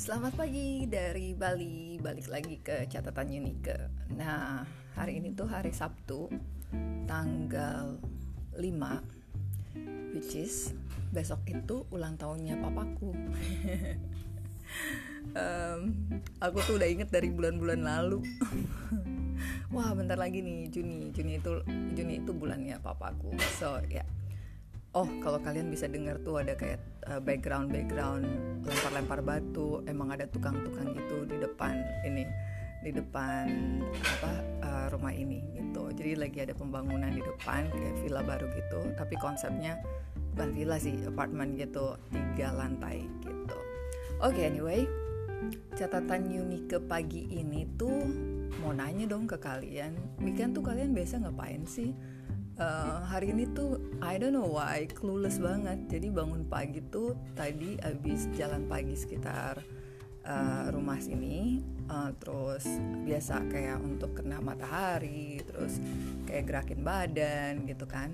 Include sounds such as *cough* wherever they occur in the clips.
Selamat pagi dari Bali, balik lagi ke catatan Unike. Nah, hari ini tuh hari Sabtu, tanggal 5, which is besok itu ulang tahunnya papaku. *laughs* um, aku tuh udah inget dari bulan-bulan lalu. *laughs* Wah, bentar lagi nih Juni. Juni itu Juni itu bulannya papaku. So, ya. Yeah oh kalau kalian bisa dengar tuh ada kayak uh, background background lempar-lempar batu. Emang ada tukang-tukang gitu di depan ini di depan apa uh, rumah ini gitu. Jadi lagi ada pembangunan di depan kayak villa baru gitu. Tapi konsepnya bukan villa sih apartemen gitu tiga lantai gitu. Oke okay, anyway catatan unik ke pagi ini tuh mau nanya dong ke kalian. Weekend tuh kalian biasa ngapain sih uh, hari ini tuh I don't know why clueless banget. Jadi bangun pagi tuh tadi abis jalan pagi sekitar uh, rumah sini uh, terus biasa kayak untuk kena matahari terus kayak gerakin badan gitu kan.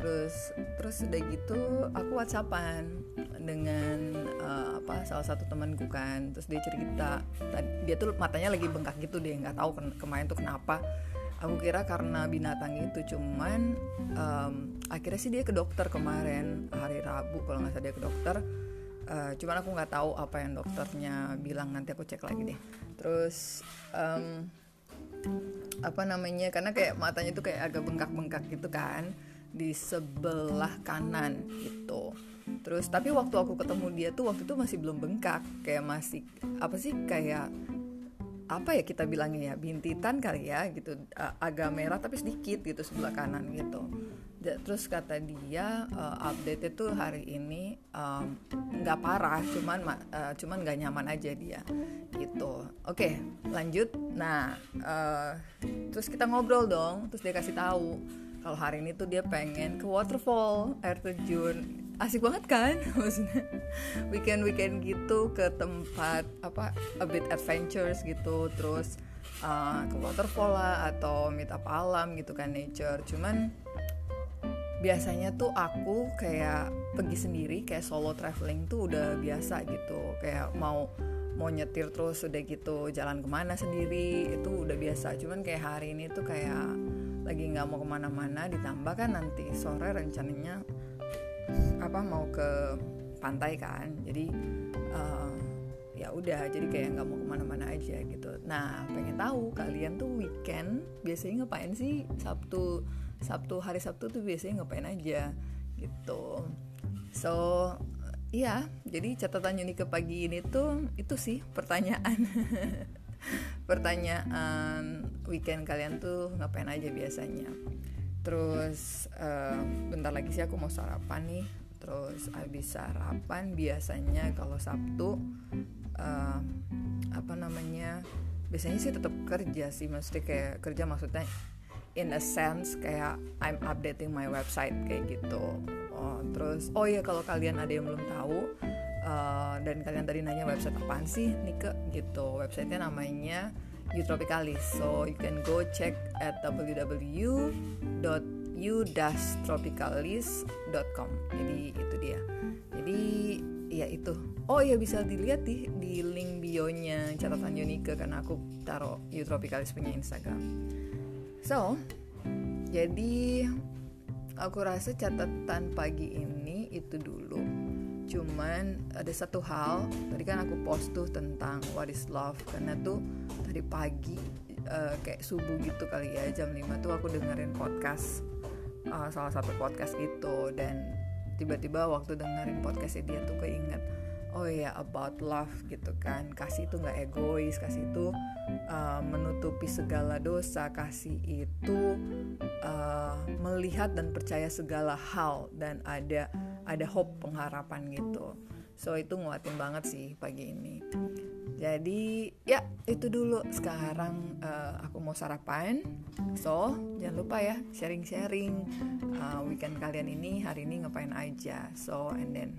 Terus terus udah gitu aku whatsappan dengan uh, apa salah satu temanku kan. Terus dia cerita dia tuh matanya lagi bengkak gitu deh nggak tahu kemarin tuh kenapa aku kira karena binatang itu cuman um, akhirnya sih dia ke dokter kemarin hari Rabu kalau nggak salah dia ke dokter. Uh, cuman aku nggak tahu apa yang dokternya bilang nanti aku cek lagi deh. Terus um, apa namanya karena kayak matanya tuh kayak agak bengkak-bengkak gitu kan di sebelah kanan gitu. Terus tapi waktu aku ketemu dia tuh waktu itu masih belum bengkak kayak masih apa sih kayak apa ya kita bilangnya ya bintitan kali ya gitu. Agak merah tapi sedikit gitu sebelah kanan gitu. Terus kata dia uh, update itu hari ini nggak um, parah cuman uh, cuman nggak nyaman aja dia gitu. Oke okay, lanjut. Nah uh, terus kita ngobrol dong terus dia kasih tahu kalau hari ini tuh dia pengen ke waterfall air terjun asik banget kan? *laughs* Maksudnya weekend weekend gitu ke tempat apa a bit adventures gitu. Terus uh, ke waterfall lah atau meet up alam gitu kan nature. Cuman biasanya tuh aku kayak pergi sendiri kayak solo traveling tuh udah biasa gitu. Kayak mau mau nyetir terus udah gitu jalan ke mana sendiri itu udah biasa. Cuman kayak hari ini tuh kayak lagi nggak mau ke mana-mana ditambah kan nanti sore rencananya apa mau ke pantai kan. Jadi uh, ya udah jadi kayak nggak mau ke mana-mana aja gitu. Nah pengen tahu kalian tuh weekend biasanya ngapain sih? Sabtu sabtu hari sabtu tuh biasanya ngapain aja? Gitu. So iya jadi catatan unik ke pagi ini tuh itu sih pertanyaan. *laughs* Pertanyaan weekend kalian tuh ngapain aja biasanya terus uh, bentar lagi sih aku mau sarapan nih. Terus habis sarapan biasanya kalau Sabtu uh, apa namanya biasanya sih tetap kerja sih. Maksudnya kayak kerja maksudnya in a sense kayak I'm updating my website kayak gitu. Oh, terus oh ya kalau kalian ada yang belum tahu uh, dan kalian tadi nanya website apaan sih Nike gitu. Websitenya namanya Utropicalis. So you can go check at www.u-tropicalis.com. Jadi itu dia. Jadi ya itu. Oh ya bisa dilihat di di link bio-nya catatan Unike karena aku taruh Utropicalis punya Instagram. So jadi aku rasa catatan pagi ini itu dulu cuman ada satu hal tadi kan aku post tuh tentang what is love karena tuh tadi pagi uh, kayak subuh gitu kali ya jam 5 tuh aku dengerin podcast uh, salah satu podcast gitu dan tiba-tiba waktu dengerin podcastnya dia tuh keinget oh ya yeah, about love gitu kan. Kasih itu nggak egois kasih itu uh, menutupi segala dosa. Kasih itu uh, melihat dan percaya segala hal dan ada ada hope pengharapan gitu. So itu nguatin banget sih pagi ini jadi ya itu dulu. Sekarang uh, aku mau sarapan. So jangan lupa ya sharing-sharing. Uh, weekend kalian ini hari ini ngapain aja. So and then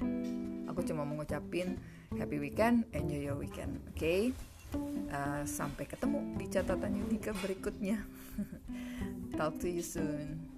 aku cuma mau ngucapin happy weekend enjoy your weekend. Oke? Okay? uh, sampai ketemu di catatan Yunika berikutnya. *laughs* Talk to you soon